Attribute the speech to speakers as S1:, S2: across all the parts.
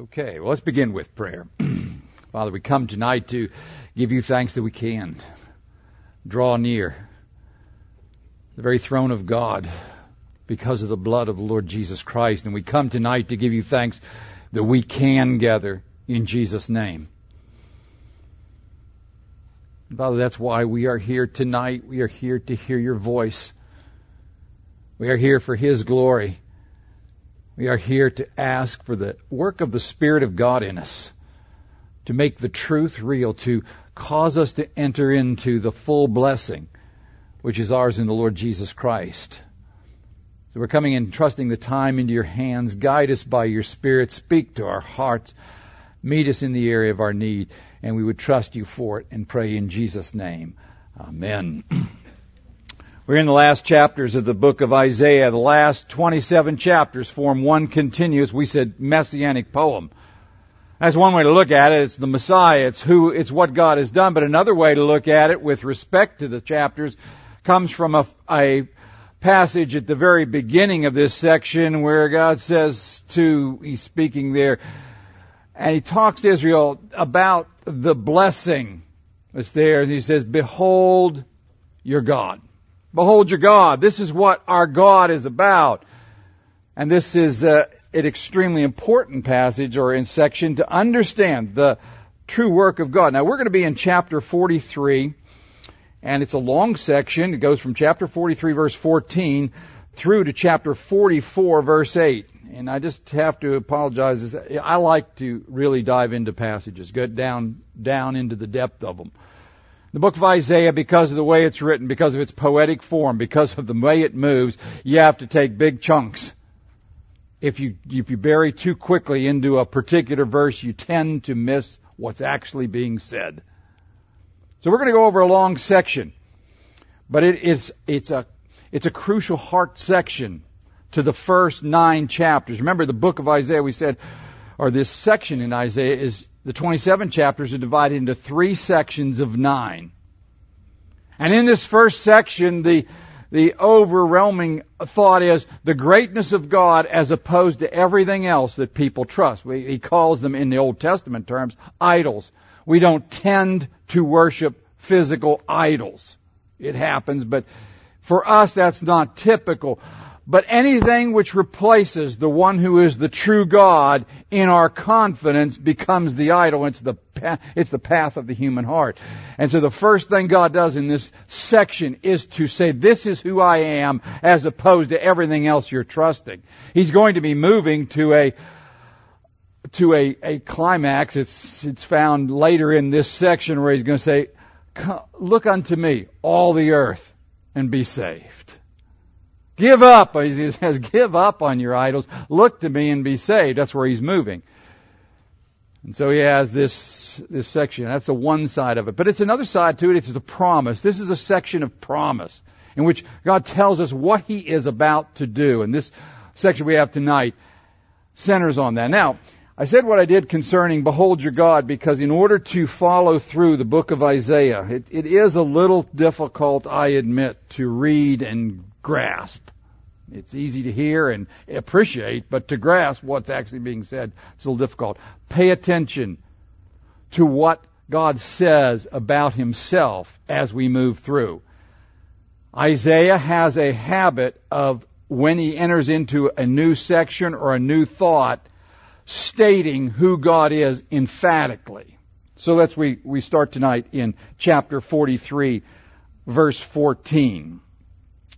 S1: Okay, well, let's begin with prayer. Father, we come tonight to give you thanks that we can draw near the very throne of God because of the blood of the Lord Jesus Christ. And we come tonight to give you thanks that we can gather in Jesus' name. Father, that's why we are here tonight. We are here to hear your voice. We are here for His glory. We are here to ask for the work of the Spirit of God in us, to make the truth real, to cause us to enter into the full blessing which is ours in the Lord Jesus Christ. So we're coming and trusting the time into your hands. Guide us by your Spirit. Speak to our hearts. Meet us in the area of our need. And we would trust you for it and pray in Jesus' name. Amen. We're in the last chapters of the book of Isaiah. The last 27 chapters form one continuous, we said, messianic poem. That's one way to look at it. It's the Messiah. It's who, it's what God has done. But another way to look at it with respect to the chapters comes from a, a passage at the very beginning of this section where God says to, he's speaking there, and he talks to Israel about the blessing that's there. And he says, behold your God. Behold your God. This is what our God is about. And this is uh, an extremely important passage or in section to understand the true work of God. Now we're going to be in chapter 43 and it's a long section. It goes from chapter 43 verse 14 through to chapter 44 verse 8. And I just have to apologize. I like to really dive into passages, get down, down into the depth of them. The book of Isaiah, because of the way it's written, because of its poetic form, because of the way it moves, you have to take big chunks. If you, if you bury too quickly into a particular verse, you tend to miss what's actually being said. So we're going to go over a long section, but it is, it's a, it's a crucial heart section to the first nine chapters. Remember the book of Isaiah, we said, or this section in Isaiah is the 27 chapters are divided into three sections of nine. And in this first section, the, the overwhelming thought is the greatness of God as opposed to everything else that people trust. We, he calls them in the Old Testament terms idols. We don't tend to worship physical idols. It happens, but for us that's not typical. But anything which replaces the one who is the true God in our confidence becomes the idol. It's the, it's the path of the human heart. And so the first thing God does in this section is to say, this is who I am as opposed to everything else you're trusting. He's going to be moving to a, to a, a climax. It's, it's found later in this section where he's going to say, look unto me, all the earth, and be saved. Give up. He says, give up on your idols. Look to me and be saved. That's where he's moving. And so he has this, this section. That's the one side of it. But it's another side to it. It's the promise. This is a section of promise in which God tells us what he is about to do. And this section we have tonight centers on that. Now, I said what I did concerning Behold Your God because in order to follow through the book of Isaiah, it, it is a little difficult, I admit, to read and grasp. It's easy to hear and appreciate, but to grasp what's actually being said, it's a little difficult. Pay attention to what God says about himself as we move through. Isaiah has a habit of when he enters into a new section or a new thought, stating who God is emphatically. So let's we, we start tonight in chapter 43, verse 14.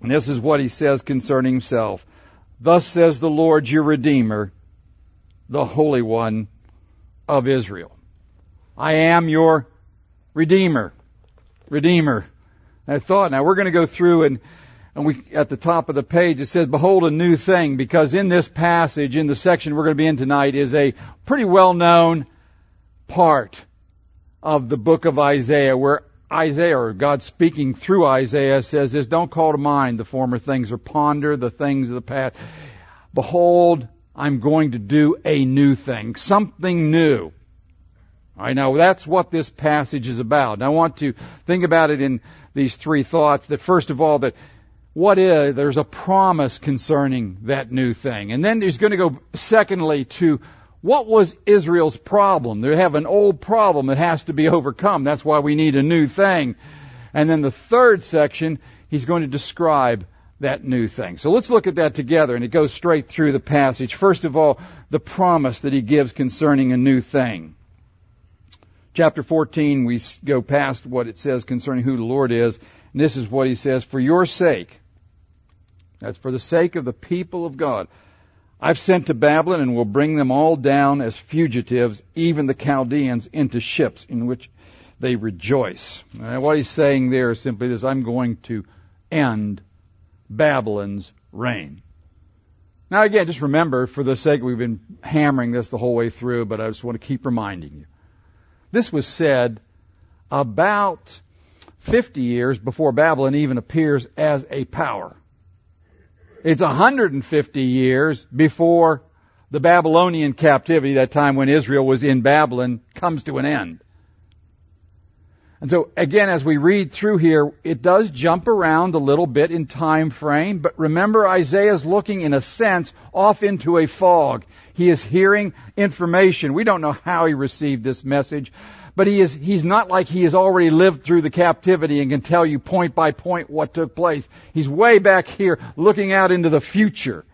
S1: And this is what he says concerning himself. Thus says the Lord your Redeemer, the Holy One of Israel. I am your Redeemer. Redeemer. I thought, now we're going to go through and, and we, at the top of the page it says, behold a new thing, because in this passage, in the section we're going to be in tonight, is a pretty well known part of the book of Isaiah where Isaiah, or God speaking through Isaiah, says this, don't call to mind the former things or ponder the things of the past. Behold, I'm going to do a new thing, something new. I know that's what this passage is about. And I want to think about it in these three thoughts that first of all, that what is, there's a promise concerning that new thing. And then he's going to go secondly to What was Israel's problem? They have an old problem that has to be overcome. That's why we need a new thing. And then the third section, he's going to describe that new thing. So let's look at that together, and it goes straight through the passage. First of all, the promise that he gives concerning a new thing. Chapter 14, we go past what it says concerning who the Lord is, and this is what he says, for your sake, that's for the sake of the people of God, I've sent to Babylon and will bring them all down as fugitives, even the Chaldeans, into ships in which they rejoice. And what he's saying there is simply this, I'm going to end Babylon's reign. Now again, just remember, for the sake we've been hammering this the whole way through, but I just want to keep reminding you. This was said about 50 years before Babylon even appears as a power. It's 150 years before the Babylonian captivity, that time when Israel was in Babylon, comes to an end. And so again, as we read through here, it does jump around a little bit in time frame, but remember Isaiah's looking in a sense off into a fog. He is hearing information. We don't know how he received this message, but he is, he's not like he has already lived through the captivity and can tell you point by point what took place. He's way back here looking out into the future.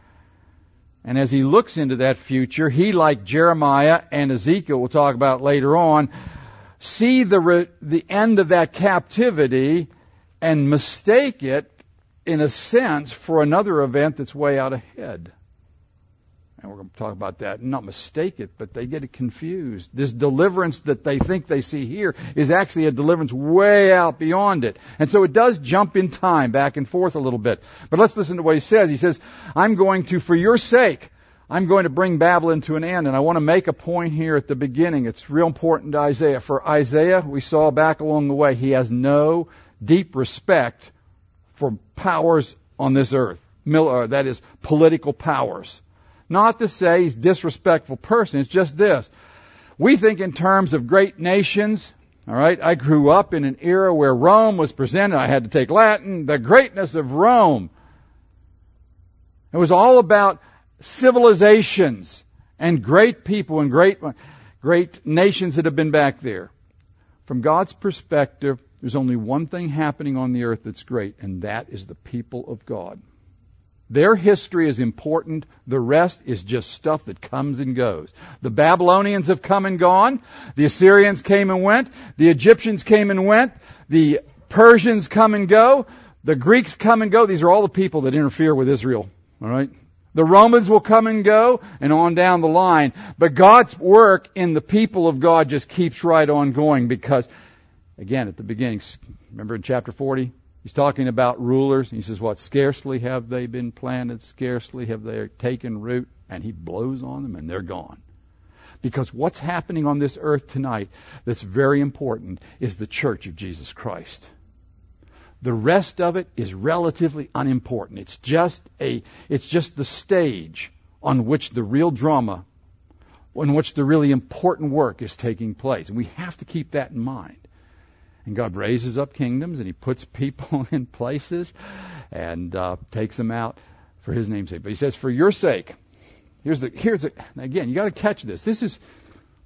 S1: And as he looks into that future, he, like Jeremiah and Ezekiel, we'll talk about later on, see the, re- the end of that captivity and mistake it, in a sense, for another event that's way out ahead. And we're going to talk about that. Not mistake it, but they get it confused. This deliverance that they think they see here is actually a deliverance way out beyond it. And so it does jump in time back and forth a little bit. But let's listen to what he says. He says, I'm going to, for your sake, I'm going to bring Babylon to an end, and I want to make a point here at the beginning. It's real important to Isaiah. For Isaiah, we saw back along the way, he has no deep respect for powers on this earth. Uh, that is, political powers. Not to say he's a disrespectful person, it's just this. We think in terms of great nations, alright? I grew up in an era where Rome was presented, I had to take Latin, the greatness of Rome. It was all about civilizations and great people and great, great nations that have been back there. From God's perspective, there's only one thing happening on the earth that's great, and that is the people of God. Their history is important. The rest is just stuff that comes and goes. The Babylonians have come and gone. The Assyrians came and went. The Egyptians came and went. The Persians come and go. The Greeks come and go. These are all the people that interfere with Israel. Alright? The Romans will come and go and on down the line. But God's work in the people of God just keeps right on going because, again, at the beginning, remember in chapter 40? He's talking about rulers. He says, what? Scarcely have they been planted, scarcely have they taken root, and he blows on them and they're gone. Because what's happening on this earth tonight that's very important is the church of Jesus Christ. The rest of it is relatively unimportant. It's just a, it's just the stage on which the real drama, on which the really important work is taking place. And we have to keep that in mind. And God raises up kingdoms and He puts people in places and uh, takes them out for His name's sake. But He says, for your sake, here's the, here's the, again, you gotta catch this. This is,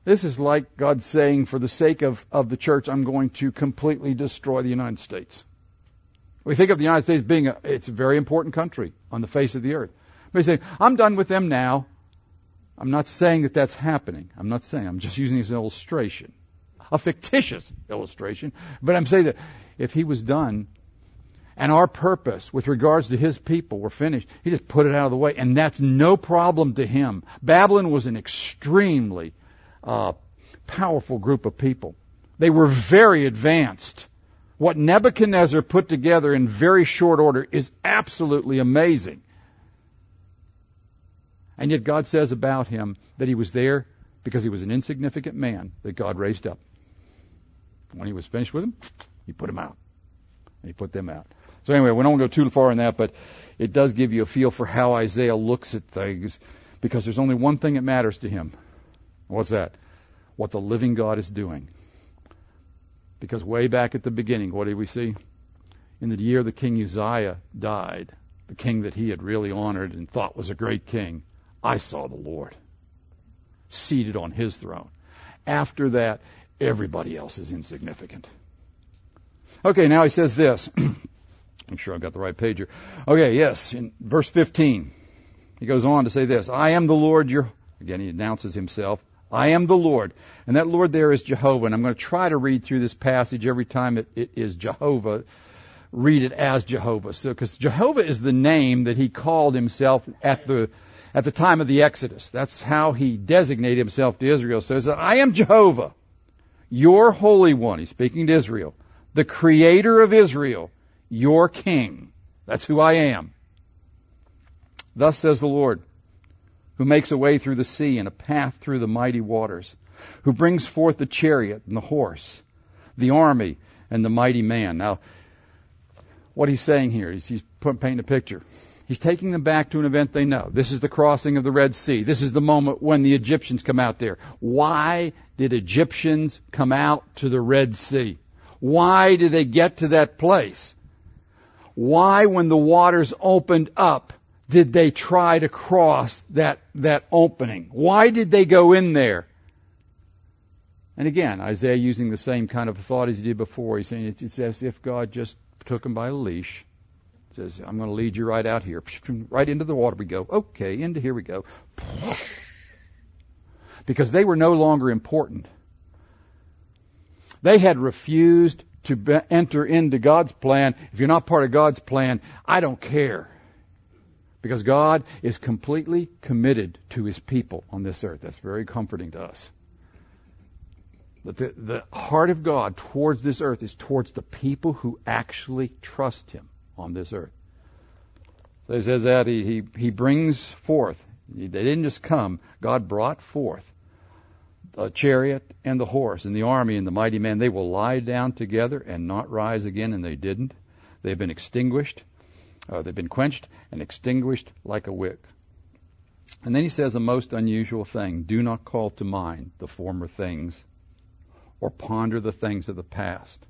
S1: this is like God saying, for the sake of, of the church, I'm going to completely destroy the United States. We think of the United States being a, it's a very important country on the face of the earth. But he's saying, I'm done with them now. I'm not saying that that's happening. I'm not saying, I'm just using it as an illustration. A fictitious illustration. But I'm saying that if he was done, and our purpose with regards to his people were finished, he just put it out of the way, and that's no problem to him. Babylon was an extremely uh, powerful group of people. They were very advanced. What Nebuchadnezzar put together in very short order is absolutely amazing. And yet God says about him that he was there because he was an insignificant man that God raised up. When he was finished with him, he put him out. He put them out. So anyway, we don't go too far in that, but it does give you a feel for how Isaiah looks at things because there's only one thing that matters to him. What's that? What the living God is doing. Because way back at the beginning, what did we see? In the year the king Uzziah died, the king that he had really honored and thought was a great king, I saw the Lord seated on his throne. After that, everybody else is insignificant. Okay, now he says this. Make sure I've got the right page here. Okay, yes, in verse 15, he goes on to say this I am the Lord your. Again, he announces himself. I am the Lord. And that Lord there is Jehovah. And I'm going to try to read through this passage every time it, it is Jehovah. Read it as Jehovah. So, because Jehovah is the name that he called himself at the, at the time of the Exodus. That's how he designated himself to Israel. So he says, I am Jehovah, your Holy One. He's speaking to Israel. The Creator of Israel, your King. That's who I am. Thus says the Lord who makes a way through the sea and a path through the mighty waters, who brings forth the chariot and the horse, the army and the mighty man. Now, what he's saying here is he's painting a picture. He's taking them back to an event they know. This is the crossing of the Red Sea. This is the moment when the Egyptians come out there. Why did Egyptians come out to the Red Sea? Why did they get to that place? Why, when the waters opened up, did they try to cross that, that opening? Why did they go in there? And again, Isaiah using the same kind of thought as he did before. He's saying it's, it's as if God just took him by a leash. Says, I'm going to lead you right out here. Right into the water we go. Okay, into here we go. Because they were no longer important. They had refused to be, enter into God's plan. If you're not part of God's plan, I don't care. Because God is completely committed to His people on this earth. That's very comforting to us. But the, the heart of God towards this earth is towards the people who actually trust Him on this earth. So he says that he, he, he brings forth. They didn't just come. God brought forth the chariot and the horse and the army and the mighty man. They will lie down together and not rise again, and they didn't. They've been extinguished. Uh, they've been quenched and extinguished like a wick. And then he says a most unusual thing do not call to mind the former things or ponder the things of the past.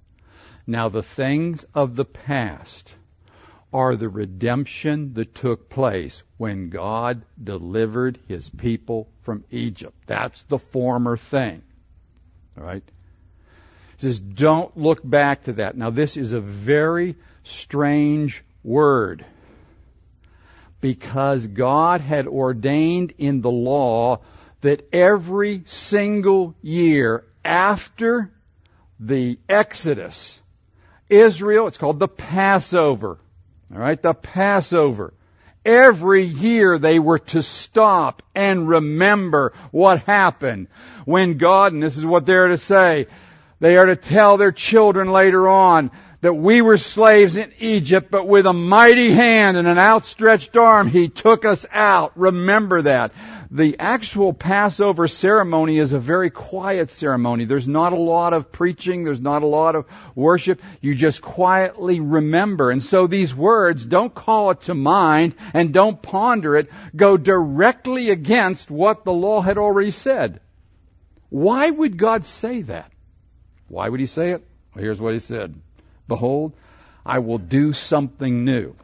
S1: Now, the things of the past are the redemption that took place when God delivered his people from Egypt. That's the former thing. All right? He says, don't look back to that. Now, this is a very strange word. Because God had ordained in the law that every single year after the Exodus, Israel, it's called the Passover. Alright, the Passover. Every year they were to stop and remember what happened when God, and this is what they're to say, they are to tell their children later on, that we were slaves in Egypt, but with a mighty hand and an outstretched arm, He took us out. Remember that. The actual Passover ceremony is a very quiet ceremony. There's not a lot of preaching. There's not a lot of worship. You just quietly remember. And so these words, don't call it to mind and don't ponder it, go directly against what the law had already said. Why would God say that? Why would He say it? Well, here's what He said. Behold, I will do something new.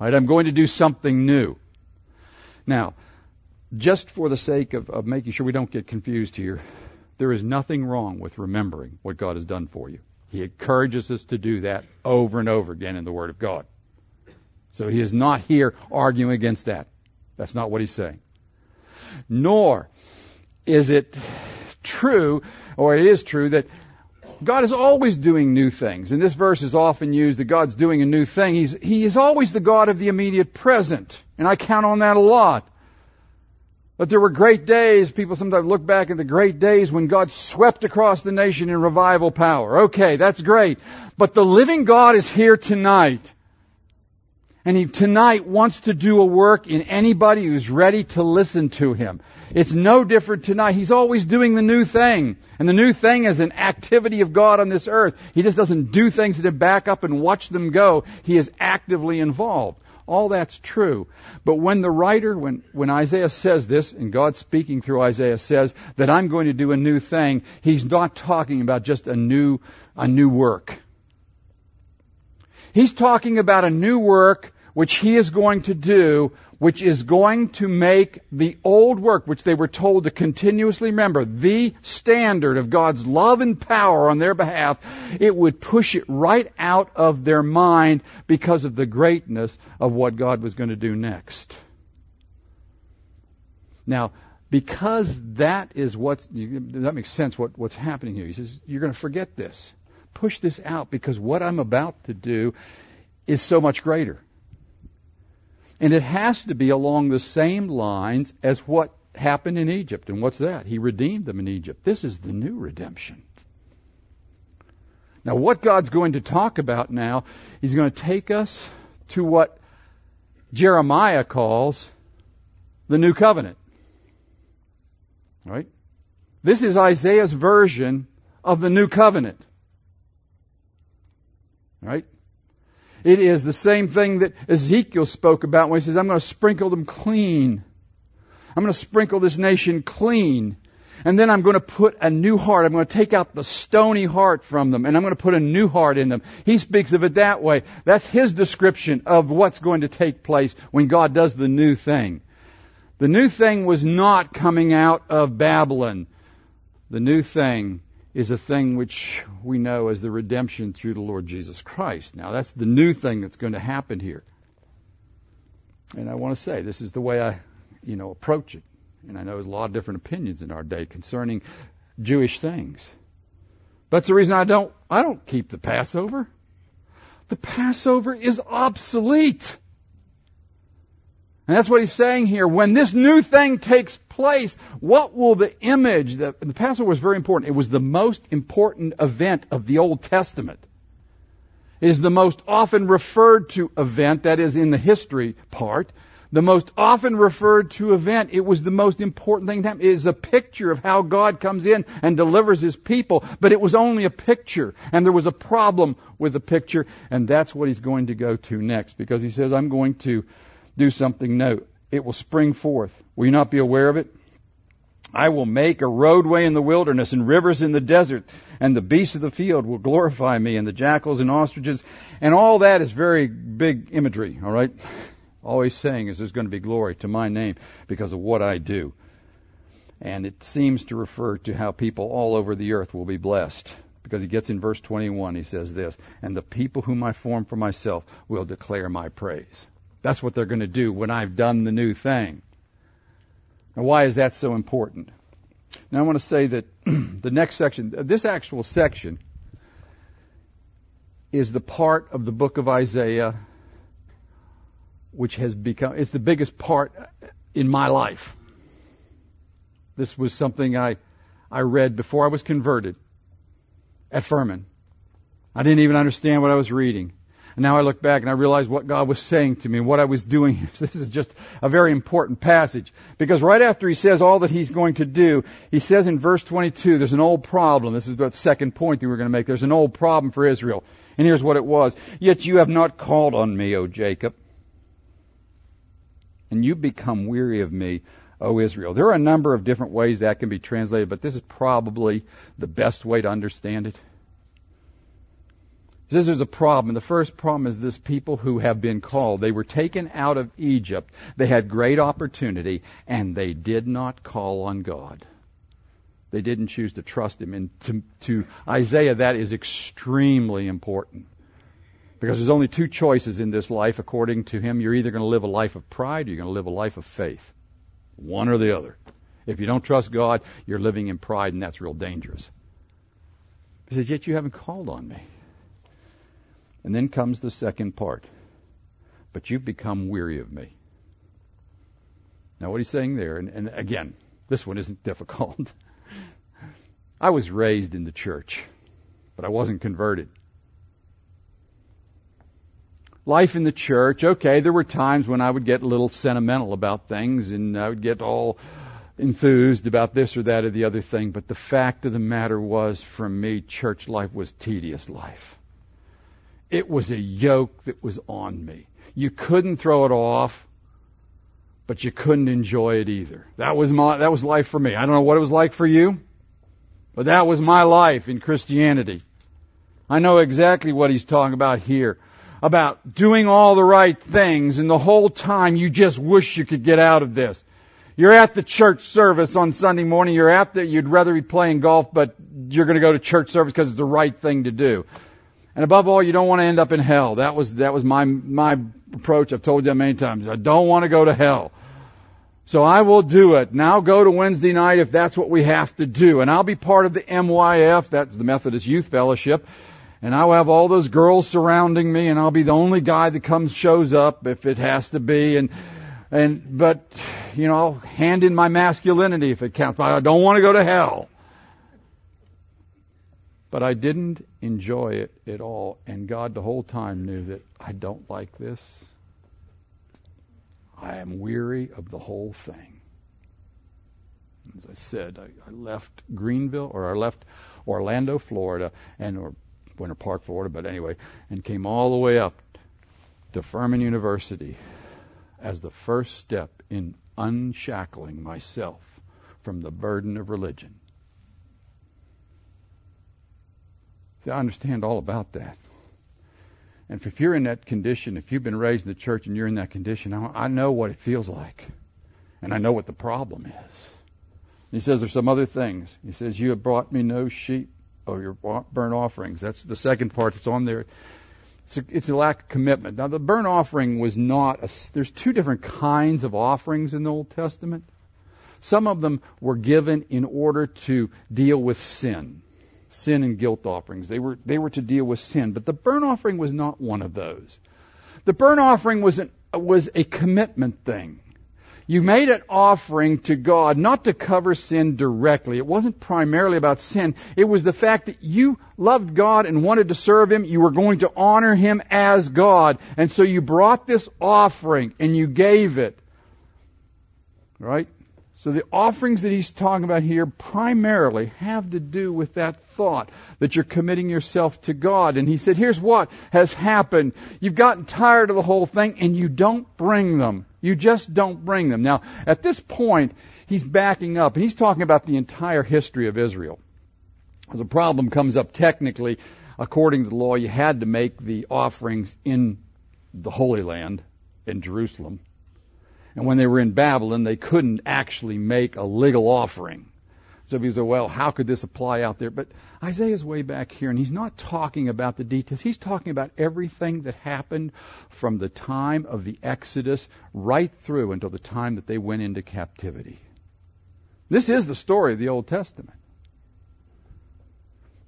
S1: Right? I'm going to do something new. Now, just for the sake of, of making sure we don't get confused here, there is nothing wrong with remembering what God has done for you. He encourages us to do that over and over again in the Word of God. So he is not here arguing against that. That's not what he's saying. Nor is it true, or it is true, that God is always doing new things. And this verse is often used that God's doing a new thing. He's, he is always the God of the immediate present. And I count on that a lot. But there were great days, people sometimes look back at the great days when God swept across the nation in revival power. Okay, that's great. But the living God is here tonight. And he tonight wants to do a work in anybody who's ready to listen to him. It's no different tonight. He's always doing the new thing. And the new thing is an activity of God on this earth. He just doesn't do things to back up and watch them go. He is actively involved. All that's true. But when the writer, when, when Isaiah says this, and God speaking through Isaiah says that I'm going to do a new thing, he's not talking about just a new, a new work. He's talking about a new work which he is going to do which is going to make the old work, which they were told to continuously remember, the standard of God's love and power on their behalf, it would push it right out of their mind because of the greatness of what God was going to do next. Now, because that is what that makes sense what, what's happening here. He says, You're going to forget this. Push this out because what I'm about to do is so much greater. And it has to be along the same lines as what happened in Egypt. And what's that? He redeemed them in Egypt. This is the new redemption. Now, what God's going to talk about now, He's going to take us to what Jeremiah calls the new covenant. Right? This is Isaiah's version of the new covenant. Right? It is the same thing that Ezekiel spoke about when he says, I'm going to sprinkle them clean. I'm going to sprinkle this nation clean. And then I'm going to put a new heart. I'm going to take out the stony heart from them and I'm going to put a new heart in them. He speaks of it that way. That's his description of what's going to take place when God does the new thing. The new thing was not coming out of Babylon. The new thing is a thing which we know as the redemption through the Lord Jesus Christ. Now, that's the new thing that's going to happen here. And I want to say, this is the way I, you know, approach it. And I know there's a lot of different opinions in our day concerning Jewish things. That's the reason I don't, I don't keep the Passover. The Passover is obsolete. And that's what he's saying here. When this new thing takes place, what will the image, the, the Passover was very important. It was the most important event of the Old Testament. It is the most often referred to event, that is in the history part, the most often referred to event. It was the most important thing. It is a picture of how God comes in and delivers His people, but it was only a picture, and there was a problem with the picture, and that's what He's going to go to next, because He says, I'm going to do something new. It will spring forth. Will you not be aware of it? I will make a roadway in the wilderness and rivers in the desert, and the beasts of the field will glorify me, and the jackals and ostriches, and all that is very big imagery, alright? Always saying is there's going to be glory to my name because of what I do. And it seems to refer to how people all over the earth will be blessed. Because he gets in verse 21, he says this, and the people whom I form for myself will declare my praise. That's what they're going to do when I've done the new thing. Now, why is that so important? Now, I want to say that the next section, uh, this actual section, is the part of the book of Isaiah which has become, it's the biggest part uh, in my life. This was something I, I read before I was converted at Furman. I didn't even understand what I was reading. And now I look back and I realize what God was saying to me and what I was doing. This is just a very important passage. Because right after he says all that he's going to do, he says in verse 22, there's an old problem. This is the second point that we're going to make. There's an old problem for Israel. And here's what it was. Yet you have not called on me, O Jacob. And you become weary of me, O Israel. There are a number of different ways that can be translated, but this is probably the best way to understand it says there's a problem. The first problem is this people who have been called. They were taken out of Egypt. They had great opportunity, and they did not call on God. They didn't choose to trust Him. And to, to Isaiah, that is extremely important. Because there's only two choices in this life, according to him. You're either going to live a life of pride or you're going to live a life of faith. One or the other. If you don't trust God, you're living in pride, and that's real dangerous. He says, Yet you haven't called on me. And then comes the second part. But you've become weary of me. Now, what he's saying there, and, and again, this one isn't difficult. I was raised in the church, but I wasn't converted. Life in the church, okay, there were times when I would get a little sentimental about things and I would get all enthused about this or that or the other thing, but the fact of the matter was, for me, church life was tedious life. It was a yoke that was on me. You couldn't throw it off, but you couldn't enjoy it either. That was my, that was life for me. I don't know what it was like for you, but that was my life in Christianity. I know exactly what he's talking about here. about doing all the right things and the whole time you just wish you could get out of this. You're at the church service on Sunday morning. You're at the, you'd rather be playing golf, but you're going to go to church service because it's the right thing to do. And above all, you don't want to end up in hell. That was, that was my, my approach. I've told you many times. I don't want to go to hell. So I will do it. Now go to Wednesday night if that's what we have to do. And I'll be part of the MYF, that's the Methodist Youth Fellowship. And I'll have all those girls surrounding me and I'll be the only guy that comes, shows up if it has to be. And, and, but, you know, I'll hand in my masculinity if it counts. But I don't want to go to hell. But I didn't enjoy it at all. And God the whole time knew that I don't like this. I am weary of the whole thing. As I said, I, I left Greenville, or I left Orlando, Florida, and or Winter Park, Florida, but anyway, and came all the way up to Furman University as the first step in unshackling myself from the burden of religion. See, I understand all about that. And if you're in that condition, if you've been raised in the church and you're in that condition, I know what it feels like. And I know what the problem is. He says there's some other things. He says, You have brought me no sheep of your burnt offerings. That's the second part that's on there. It's a, it's a lack of commitment. Now, the burnt offering was not, a, there's two different kinds of offerings in the Old Testament. Some of them were given in order to deal with sin sin and guilt offerings. They were, they were to deal with sin. But the burnt offering was not one of those. The burnt offering was, an, was a commitment thing. You made an offering to God not to cover sin directly. It wasn't primarily about sin. It was the fact that you loved God and wanted to serve Him. You were going to honor Him as God. And so you brought this offering and you gave it. Right? So the offerings that he's talking about here primarily have to do with that thought that you're committing yourself to God. And he said, here's what has happened. You've gotten tired of the whole thing and you don't bring them. You just don't bring them. Now, at this point, he's backing up and he's talking about the entire history of Israel. As a problem comes up technically, according to the law, you had to make the offerings in the Holy Land in Jerusalem and when they were in Babylon, they couldn't actually make a legal offering. So he say, well, how could this apply out there? But Isaiah's way back here, and he's not talking about the details. He's talking about everything that happened from the time of the Exodus right through until the time that they went into captivity. This is the story of the Old Testament.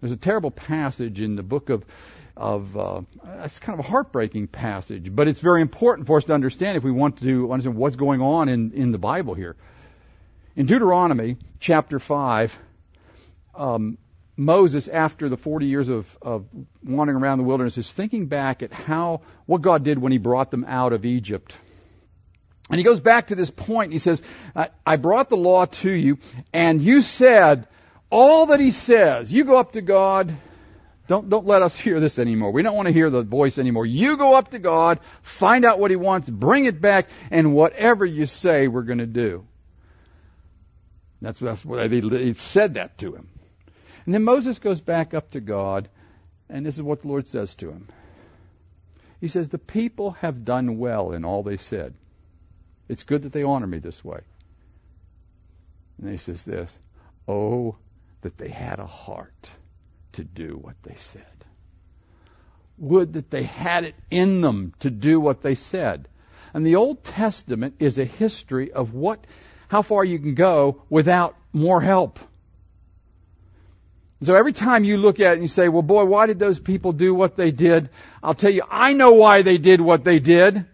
S1: There's a terrible passage in the book of of uh, it's kind of a heartbreaking passage, but it's very important for us to understand if we want to understand what's going on in, in the Bible here. In Deuteronomy chapter five, um, Moses, after the 40 years of, of wandering around the wilderness, is thinking back at how what God did when He brought them out of Egypt. And he goes back to this point. He says, I brought the law to you, and you said all that he says. You go up to God, don't, don't let us hear this anymore. We don't want to hear the voice anymore. You go up to God, find out what He wants, bring it back, and whatever you say, we're going to do. That's, that's what they, they said that to him. And then Moses goes back up to God, and this is what the Lord says to him. He says, The people have done well in all they said. It's good that they honor me this way. And he says this, Oh, that they had a heart to do what they said. Would that they had it in them to do what they said. And the Old Testament is a history of what, how far you can go without more help. So every time you look at it and you say, well boy, why did those people do what they did? I'll tell you, I know why they did what they did.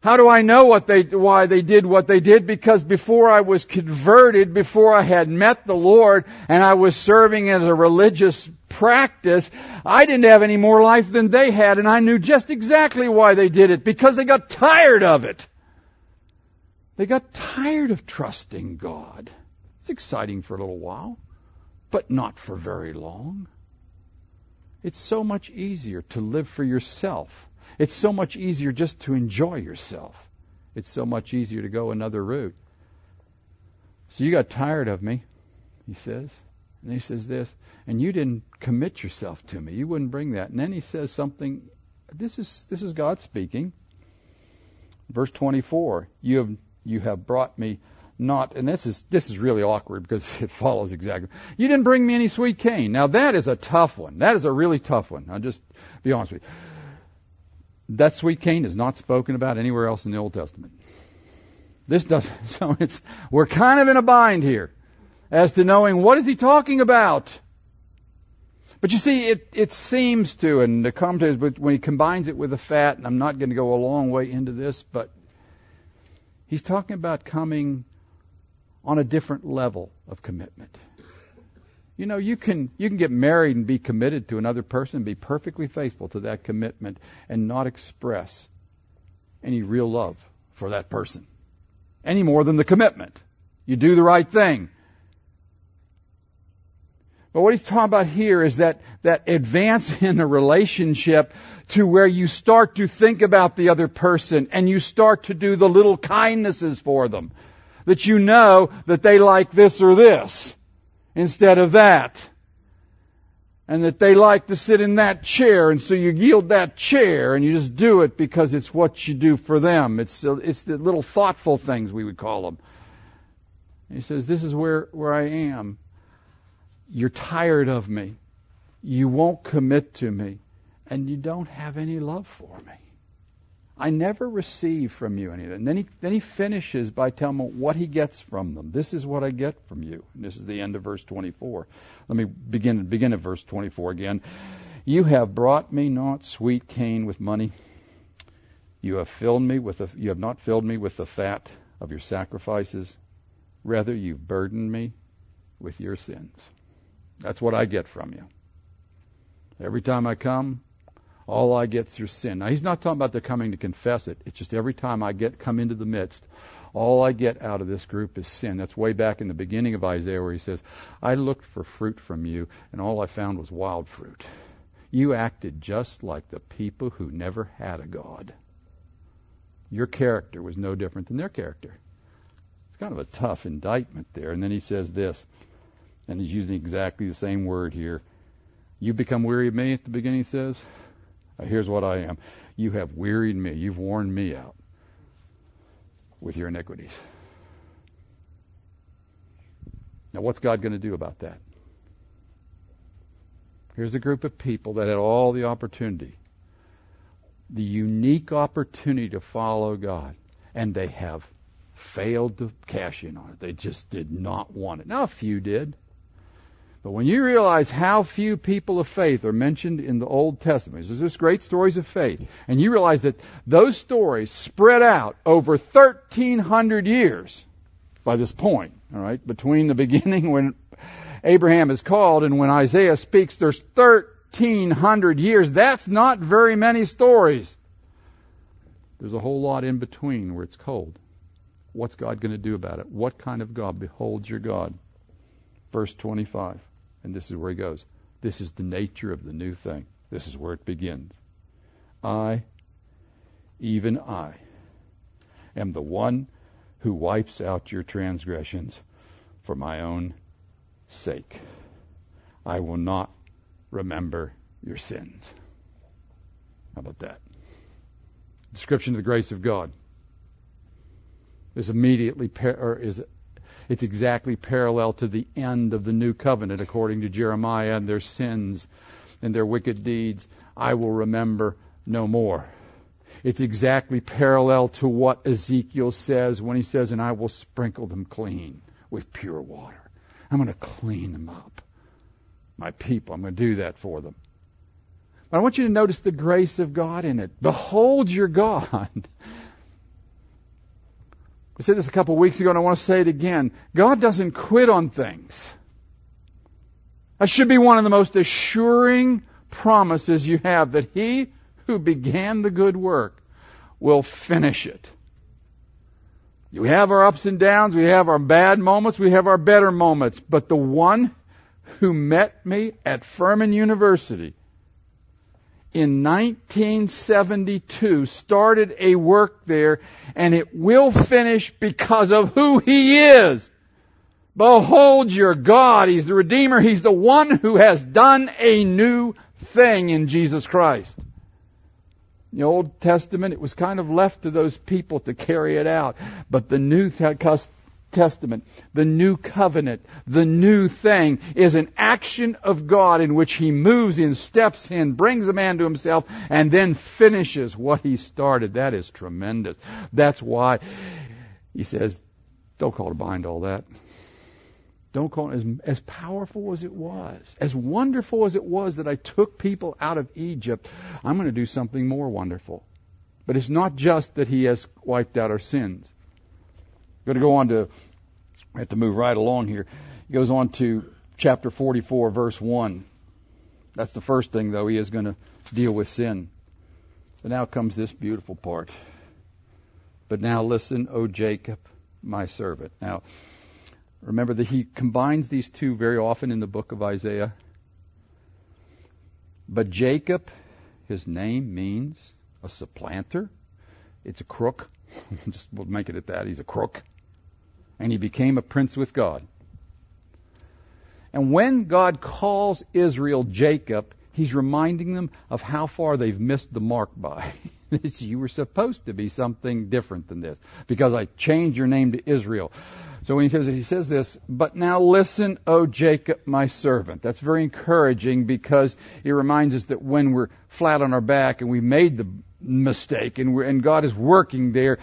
S1: How do I know what they, why they did what they did? Because before I was converted, before I had met the Lord, and I was serving as a religious practice, I didn't have any more life than they had, and I knew just exactly why they did it, because they got tired of it. They got tired of trusting God. It's exciting for a little while, but not for very long. It's so much easier to live for yourself it's so much easier just to enjoy yourself. It's so much easier to go another route. So you got tired of me, he says. And he says this, and you didn't commit yourself to me. You wouldn't bring that. And then he says something This is this is God speaking. Verse 24, you have you have brought me not, and this is this is really awkward because it follows exactly. You didn't bring me any sweet cane. Now that is a tough one. That is a really tough one. I'll just be honest with you. That sweet cane is not spoken about anywhere else in the Old Testament. This does so. It's we're kind of in a bind here as to knowing what is he talking about. But you see, it, it seems to, and the commentators, when he combines it with the fat, and I'm not going to go a long way into this, but he's talking about coming on a different level of commitment. You know, you can you can get married and be committed to another person and be perfectly faithful to that commitment and not express any real love for that person any more than the commitment. You do the right thing. But what he's talking about here is that, that advance in the relationship to where you start to think about the other person and you start to do the little kindnesses for them. That you know that they like this or this instead of that. And that they like to sit in that chair and so you yield that chair and you just do it because it's what you do for them. It's, it's the little thoughtful things we would call them. he says, this is where, where I am you're tired of me. You won't commit to me. And you don't have any love for me. I never receive from you anything. And then he, then he finishes by telling them what he gets from them. This is what I get from you. And this is the end of verse 24. Let me begin, begin at verse 24 again. You have brought me not sweet cane with money. You have filled me with the, you have not filled me with the fat of your sacrifices. Rather, you've burdened me with your sins. That's what I get from you. Every time I come, all I get your sin. Now he's not talking about they're coming to confess it. It's just every time I get come into the midst, all I get out of this group is sin. That's way back in the beginning of Isaiah where he says, I looked for fruit from you, and all I found was wild fruit. You acted just like the people who never had a God. Your character was no different than their character. It's kind of a tough indictment there. And then he says this and he's using exactly the same word here. You become weary of me at the beginning, he says. Uh, here's what I am. You have wearied me. You've worn me out with your iniquities. Now, what's God going to do about that? Here's a group of people that had all the opportunity, the unique opportunity to follow God, and they have failed to cash in on it. They just did not want it. Now, a few did. But when you realize how few people of faith are mentioned in the Old Testament, there's just great stories of faith, and you realize that those stories spread out over 1,300 years by this point, all right, between the beginning when Abraham is called and when Isaiah speaks, there's 1,300 years. That's not very many stories. There's a whole lot in between where it's cold. What's God going to do about it? What kind of God? Behold your God. Verse 25. And this is where he goes. This is the nature of the new thing. This is where it begins. I, even I, am the one who wipes out your transgressions for my own sake. I will not remember your sins. How about that? Description of the grace of God is immediately or is it's exactly parallel to the end of the new covenant, according to Jeremiah, and their sins and their wicked deeds I will remember no more. It's exactly parallel to what Ezekiel says when he says, And I will sprinkle them clean with pure water. I'm going to clean them up. My people, I'm going to do that for them. But I want you to notice the grace of God in it. Behold your God. I said this a couple of weeks ago and I want to say it again. God doesn't quit on things. That should be one of the most assuring promises you have that He who began the good work will finish it. We have our ups and downs, we have our bad moments, we have our better moments, but the one who met me at Furman University in 1972 started a work there and it will finish because of who he is. Behold your God. He's the Redeemer. He's the one who has done a new thing in Jesus Christ. the Old Testament, it was kind of left to those people to carry it out. But the New Testament, the new covenant, the new thing is an action of God in which He moves in, steps in, brings a man to Himself, and then finishes what He started. That is tremendous. That's why He says, don't call to bind all that. Don't call it as, as powerful as it was, as wonderful as it was that I took people out of Egypt. I'm going to do something more wonderful. But it's not just that He has wiped out our sins. Going to go on to, I have to move right along here. He goes on to chapter 44, verse 1. That's the first thing, though. He is going to deal with sin. But now comes this beautiful part. But now listen, O Jacob, my servant. Now, Remember that he combines these two very often in the book of Isaiah. But Jacob, his name means a supplanter. It's a crook. Just we'll make it at that. He's a crook. And he became a prince with God. And when God calls Israel Jacob, he's reminding them of how far they've missed the mark by. you were supposed to be something different than this because I changed your name to Israel. So when he, he says this, but now listen, O Jacob, my servant. That's very encouraging because it reminds us that when we're flat on our back and we made the mistake and, and God is working there,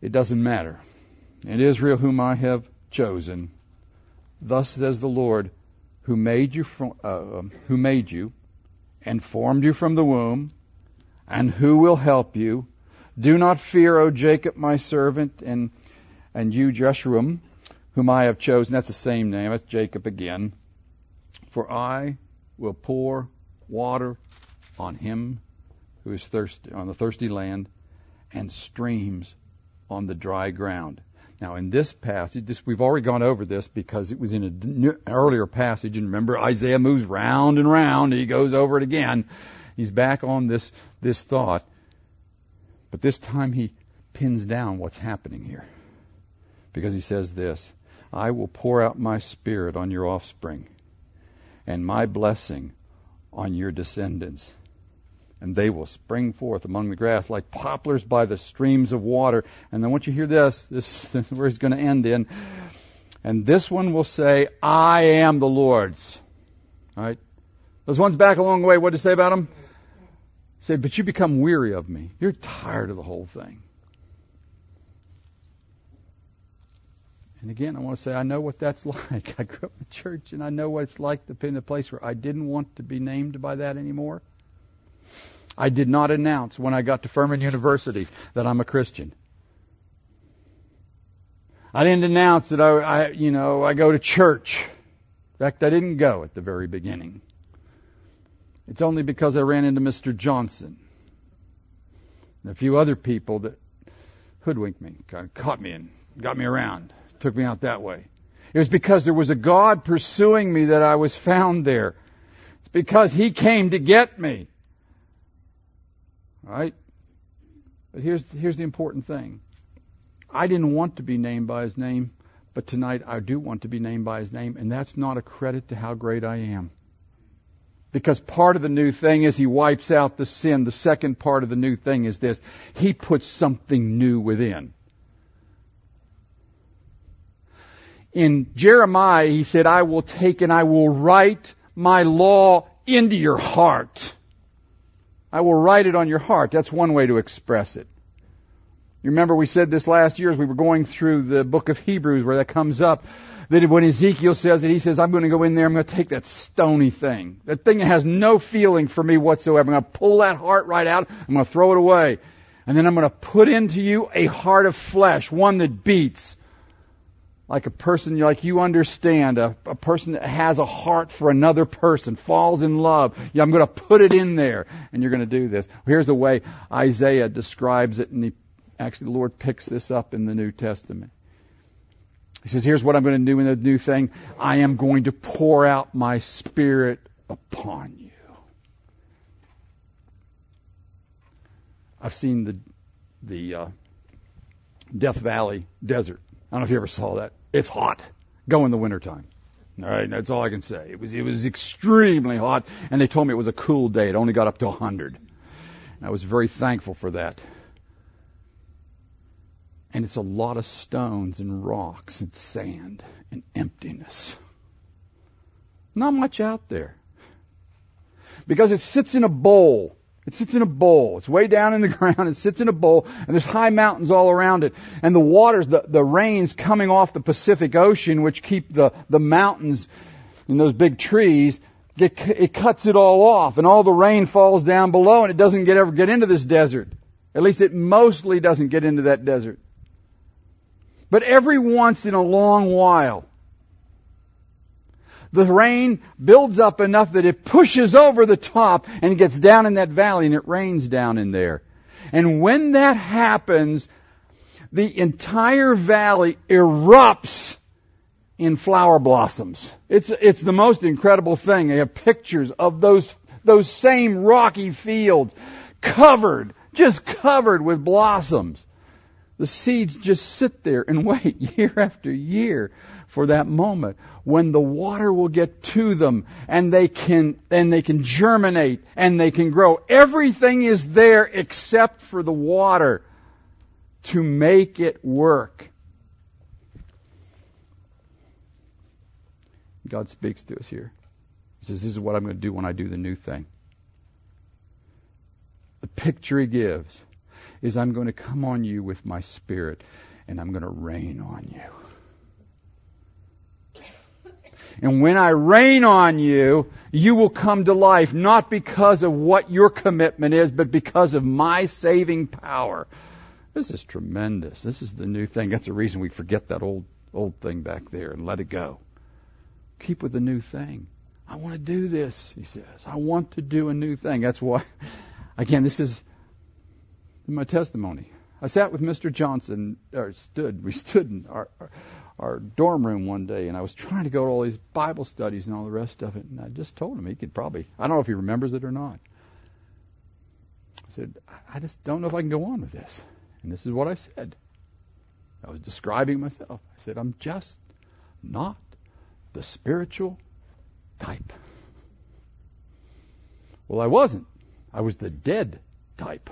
S1: it doesn't matter. And Israel, whom I have chosen, thus says the Lord, who made you from, uh, um, who made you and formed you from the womb, and who will help you. Do not fear, O Jacob, my servant, and and you, Jeshurun, whom I have chosen. That's the same name. That's Jacob again. For I will pour water on him who is thirsty, on the thirsty land, and streams on the dry ground. Now, in this passage, this, we've already gone over this because it was in an earlier passage, and remember, Isaiah moves round and round, and he goes over it again. He's back on this, this thought, but this time he pins down what's happening here. Because he says this, I will pour out my spirit on your offspring and my blessing on your descendants. And they will spring forth among the grass like poplars by the streams of water. And then once you hear this, this is where he's going to end in. And this one will say, I am the Lord's. All right? Those ones back a long way, what did it say about them? Say, but you become weary of me. You're tired of the whole thing. And again, I want to say I know what that's like. I grew up in church, and I know what it's like to be in a place where I didn't want to be named by that anymore. I did not announce when I got to Furman University that I'm a Christian. I didn't announce that I, I, you know, I go to church. In fact, I didn't go at the very beginning. It's only because I ran into Mr. Johnson and a few other people that hoodwinked me, kind of caught me and got me around took me out that way. It was because there was a God pursuing me that I was found there. It's because He came to get me. Right? But here's, here's the important thing. I didn't want to be named by His name, but tonight I do want to be named by His name, and that's not a credit to how great I am. Because part of the new thing is He wipes out the sin. The second part of the new thing is this. He puts something new within. in Jeremiah, he said, I will take and I will write my law into your heart. I will write it on your heart. That's one way to express it. You remember we said this last year as we were going through the book of Hebrews where that comes up. That when Ezekiel says it, he says, I'm going to go in there, I'm going to take that stony thing. That thing that has no feeling for me whatsoever. I'm going to pull that heart right out. I'm going to throw it away. And then I'm going to put into you a heart of flesh, one that beats, like a person like you understand, a, a person that has a heart for another person, falls in love. Yeah, I'm going to put it in there, and you're going to do this. Here's the way Isaiah describes it, and he, actually the Lord picks this up in the New Testament. He says, here's what I'm going to do in the new thing. I am going to pour out my spirit upon you. I've seen the, the, uh, Death Valley desert. I don't know if you ever saw that. It's hot. Go in the wintertime. All right, that's all I can say. It was it was extremely hot, and they told me it was a cool day. It only got up to 100. I was very thankful for that. And it's a lot of stones and rocks and sand and emptiness. Not much out there. Because it sits in a bowl. It sits in a bowl. It's way down in the ground. It sits in a bowl, and there's high mountains all around it. And the waters, the, the rains coming off the Pacific Ocean, which keep the, the mountains and those big trees, it, it cuts it all off, and all the rain falls down below, and it doesn't get ever get into this desert. At least it mostly doesn't get into that desert. But every once in a long while, the rain builds up enough that it pushes over the top and gets down in that valley and it rains down in there. And when that happens, the entire valley erupts in flower blossoms. It's, it's the most incredible thing. They have pictures of those, those same rocky fields covered, just covered with blossoms. The seeds just sit there and wait year after year for that moment when the water will get to them and they can, and they can germinate and they can grow. Everything is there except for the water to make it work. God speaks to us here. He says, This is what I'm going to do when I do the new thing. The picture he gives is I'm going to come on you with my spirit and I'm going to rain on you. And when I rain on you, you will come to life, not because of what your commitment is, but because of my saving power. This is tremendous. This is the new thing. That's the reason we forget that old, old thing back there and let it go. Keep with the new thing. I want to do this, he says. I want to do a new thing. That's why, again, this is in my testimony. I sat with Mr. Johnson, or stood, we stood in our, our, our dorm room one day, and I was trying to go to all these Bible studies and all the rest of it, and I just told him he could probably, I don't know if he remembers it or not. I said, I just don't know if I can go on with this. And this is what I said. I was describing myself. I said, I'm just not the spiritual type. Well, I wasn't. I was the dead type.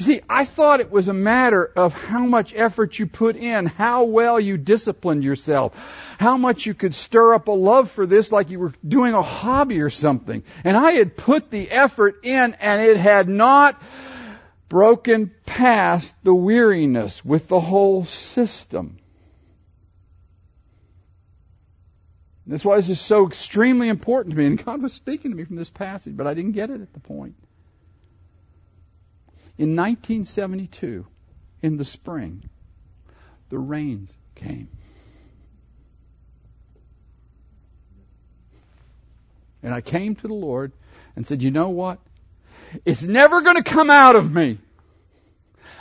S1: You see, I thought it was a matter of how much effort you put in, how well you disciplined yourself, how much you could stir up a love for this like you were doing a hobby or something. And I had put the effort in and it had not broken past the weariness with the whole system. That's why this is so extremely important to me. And God was speaking to me from this passage, but I didn't get it at the point. In 1972, in the spring, the rains came. And I came to the Lord and said, You know what? It's never going to come out of me.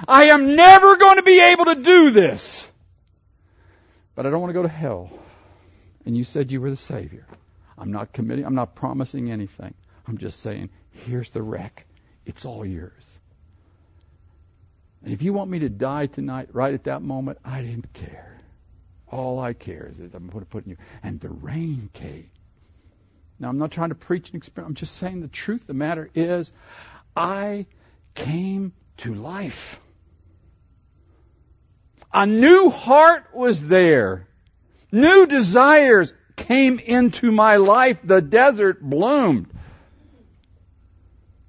S1: I am never going to be able to do this. But I don't want to go to hell. And you said you were the Savior. I'm not committing, I'm not promising anything. I'm just saying, here's the wreck. It's all yours. And if you want me to die tonight, right at that moment, I didn't care. All I care is that I'm going to put in you. And the rain came. Now, I'm not trying to preach an experience. I'm just saying the truth. The matter is, I came to life. A new heart was there. New desires came into my life. The desert bloomed.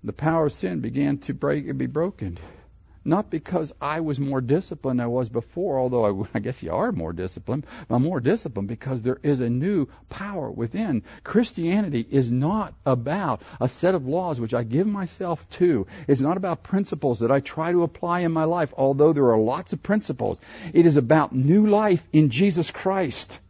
S1: The power of sin began to break, and be broken. Not because I was more disciplined than I was before, although I, I, guess you are more disciplined. I'm more disciplined because there is a new power within. Christianity is not about a set of laws which I give myself to. It's not about principles that I try to apply in my life, although there are lots of principles. It is about new life in Jesus Christ.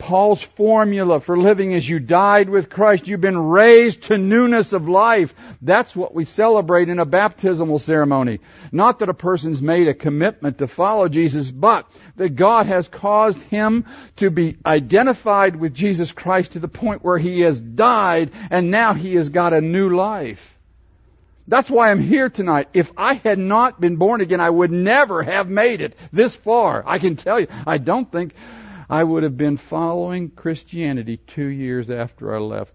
S1: Paul's formula for living is you died with Christ. You've been raised to newness of life. That's what we celebrate in a baptismal ceremony. Not that a person's made a commitment to follow Jesus, but that God has caused him to be identified with Jesus Christ to the point where he has died and now he has got a new life. That's why I'm here tonight. If I had not been born again, I would never have made it this far. I can tell you. I don't think I would have been following Christianity two years after I left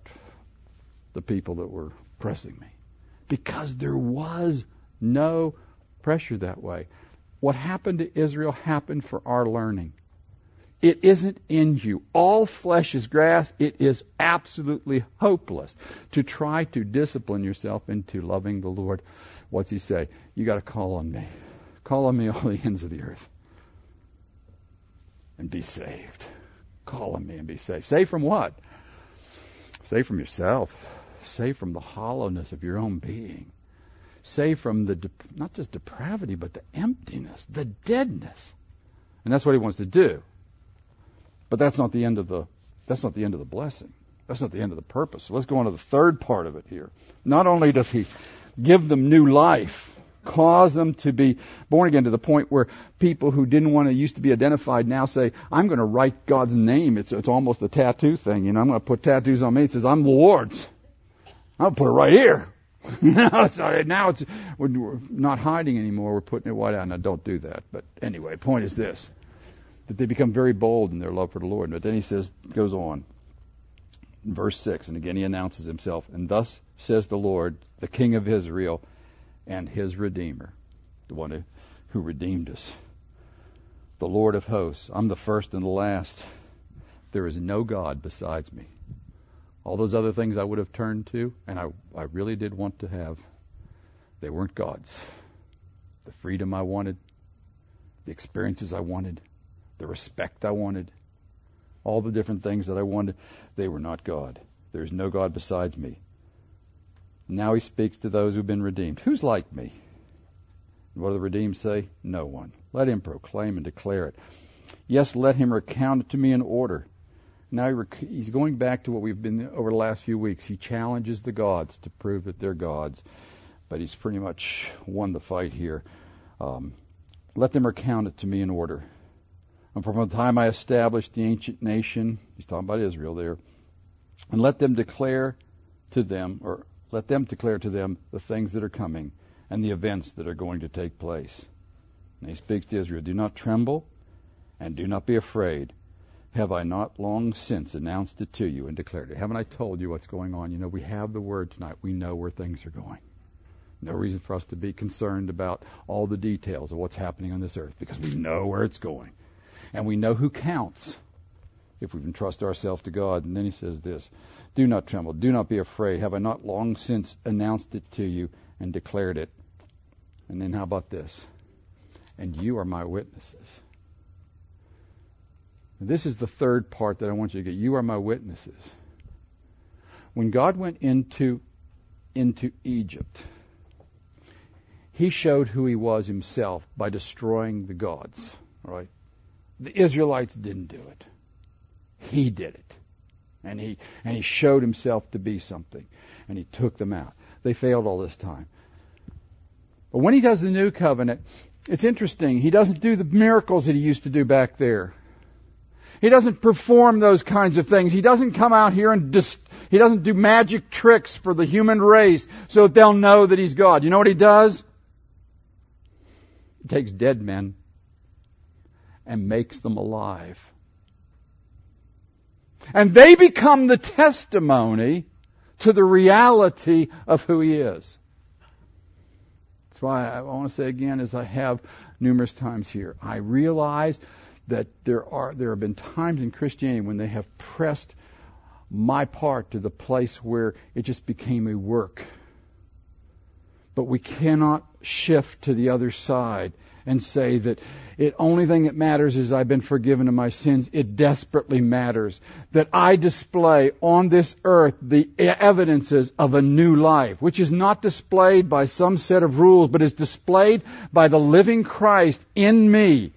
S1: the people that were pressing me. Because there was no pressure that way. What happened to Israel happened for our learning. It isn't in you. All flesh is grass. It is absolutely hopeless to try to discipline yourself into loving the Lord. What's he say? You got to call on me. Call on me all the ends of the earth. And be saved. Call on me and be saved. Saved from what? Saved from yourself. Saved from the hollowness of your own being. Saved from the, not just depravity, but the emptiness, the deadness. And that's what he wants to do. But that's not the end of the that's not the end of the blessing. That's not the end of the purpose. So let's go on to the third part of it here. Not only does he give them new life, cause them to be born again to the point where people who didn't want to used to be identified now say, I'm going to write God's name. It's, it's almost a tattoo thing. You know, I'm going to put tattoos on me. It says, I'm the Lord's. I'll put it right here. so now it's, we're not hiding anymore. We're putting it white out. Now don't do that. But anyway, point is this that they become very bold in their love for the Lord. But then he says, goes on, verse 6, and again he announces himself, and thus says the Lord, the King of Israel, and his Redeemer, the one who redeemed us, the Lord of hosts. I'm the first and the last. There is no God besides me. All those other things I would have turned to, and I, I really did want to have, they weren't God's. The freedom I wanted, the experiences I wanted, the respect I wanted, all the different things that I wanted, they were not God. There is no God besides me. Now he speaks to those who've been redeemed. Who's like me? What do the redeemed say? No one. Let him proclaim and declare it. Yes, let him recount it to me in order. Now he's going back to what we've been over the last few weeks. He challenges the gods to prove that they're gods, but he's pretty much won the fight here. Um, let them recount it to me in order. And from the time I established the ancient nation, he's talking about Israel there, and let them declare to them, or let them declare to them the things that are coming and the events that are going to take place. And he speaks to Israel, do not tremble and do not be afraid. Have I not long since announced it to you and declared it? Haven't I told you what's going on? You know, we have the word tonight. We know where things are going. No reason for us to be concerned about all the details of what's happening on this earth because we know where it's going and we know who counts if we entrust ourselves to God. And then he says this Do not tremble, do not be afraid. Have I not long since announced it to you and declared it? And then how about this? And you are my witnesses. This is the third part that I want you to get. You are my witnesses. When God went into into Egypt, he showed who he was himself by destroying the gods, right? The Israelites didn't do it. He did it. And he, and he showed himself to be something. And he took them out. They failed all this time. But when he does the new covenant, it's interesting. He doesn't do the miracles that he used to do back there. He doesn't perform those kinds of things. He doesn't come out here and dis- he doesn't do magic tricks for the human race so that they'll know that he's God. You know what he does? He takes dead men and makes them alive. And they become the testimony to the reality of who he is. That's why I want to say again, as I have numerous times here, I realize that there are there have been times in Christianity when they have pressed my part to the place where it just became a work. But we cannot shift to the other side and say that the only thing that matters is I've been forgiven of my sins. It desperately matters that I display on this earth the evidences of a new life, which is not displayed by some set of rules, but is displayed by the living Christ in me,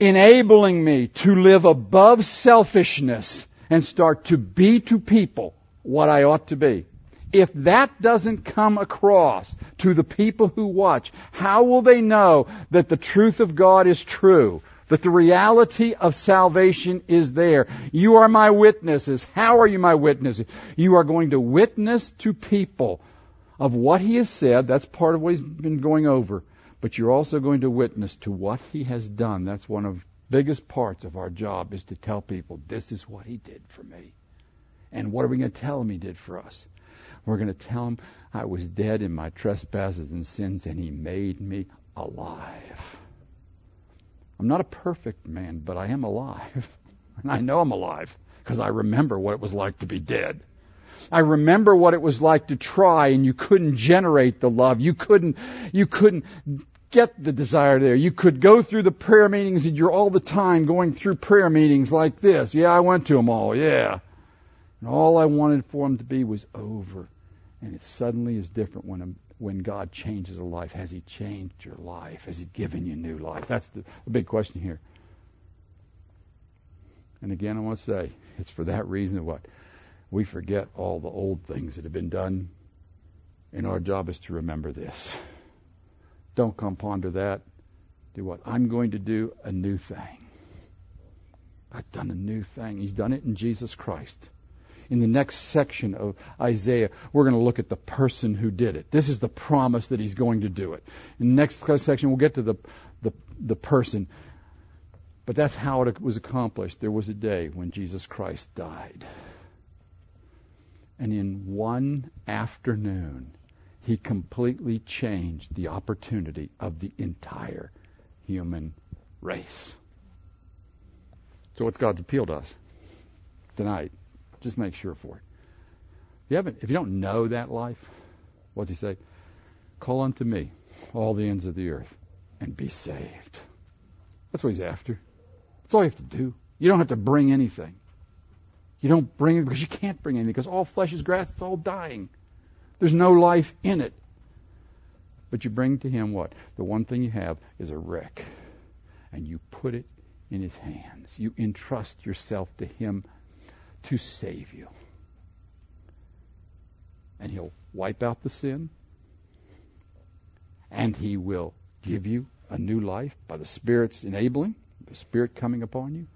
S1: enabling me to live above selfishness and start to be to people what I ought to be. If that doesn't come across to the people who watch, how will they know that the truth of God is true? That the reality of salvation is there. You are my witnesses. How are you my witnesses? You are going to witness to people of what he has said. That's part of what he's been going over. But you're also going to witness to what he has done. That's one of biggest parts of our job is to tell people this is what he did for me And what are we going to tell him he did for us? We're going to tell him I was dead in my trespasses and sins, and he made me alive. I'm not a perfect man, but I am alive. And I know I'm alive because I remember what it was like to be dead. I remember what it was like to try and you couldn't generate the love. You couldn't, you couldn't get the desire there. You could go through the prayer meetings and you're all the time going through prayer meetings like this. Yeah, I went to them all. Yeah. And all I wanted for them to be was over. And it suddenly is different when a, when God changes a life. Has He changed your life? Has He given you new life? That's the, the big question here. And again, I want to say, it's for that reason that what? We forget all the old things that have been done, and our job is to remember this. Don't come ponder that. Do what? I'm going to do a new thing. I've done a new thing. He's done it in Jesus Christ. In the next section of Isaiah, we're going to look at the person who did it. This is the promise that he's going to do it. In the next section, we'll get to the, the, the person. But that's how it was accomplished. There was a day when Jesus Christ died. And in one afternoon, he completely changed the opportunity of the entire human race. So what's God's appeal to us tonight? Just make sure for it. If you haven't, if you don't know that life, what's he say? Call unto me, all the ends of the earth, and be saved. That's what he's after. That's all you have to do. You don't have to bring anything. You don't bring it because you can't bring anything because all flesh is grass. It's all dying. There's no life in it. But you bring to him what? The one thing you have is a wreck. And you put it in his hands. You entrust yourself to him to save you. And he'll wipe out the sin. And he will give you a new life by the Spirit's enabling the Spirit coming upon you.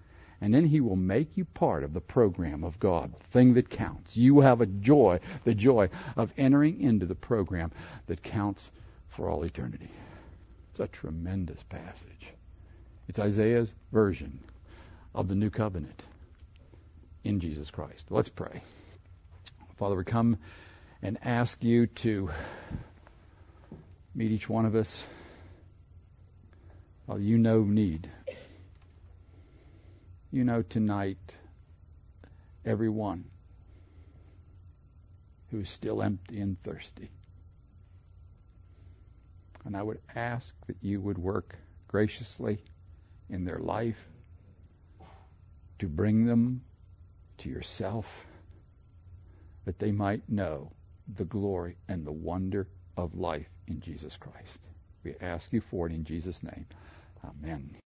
S1: And then He will make you part of the program of God, the thing that counts. You have a joy, the joy of entering into the program that counts for all eternity. It's a tremendous passage. It's Isaiah's version of the new covenant in Jesus Christ. Let's pray. Father, we come and ask you to meet each one of us. Well, you know need you know tonight everyone who is still empty and thirsty. And I would ask that you would work graciously in their life to bring them to yourself, that they might know the glory and the wonder of life in Jesus Christ. We ask you for it in Jesus' name. Amen.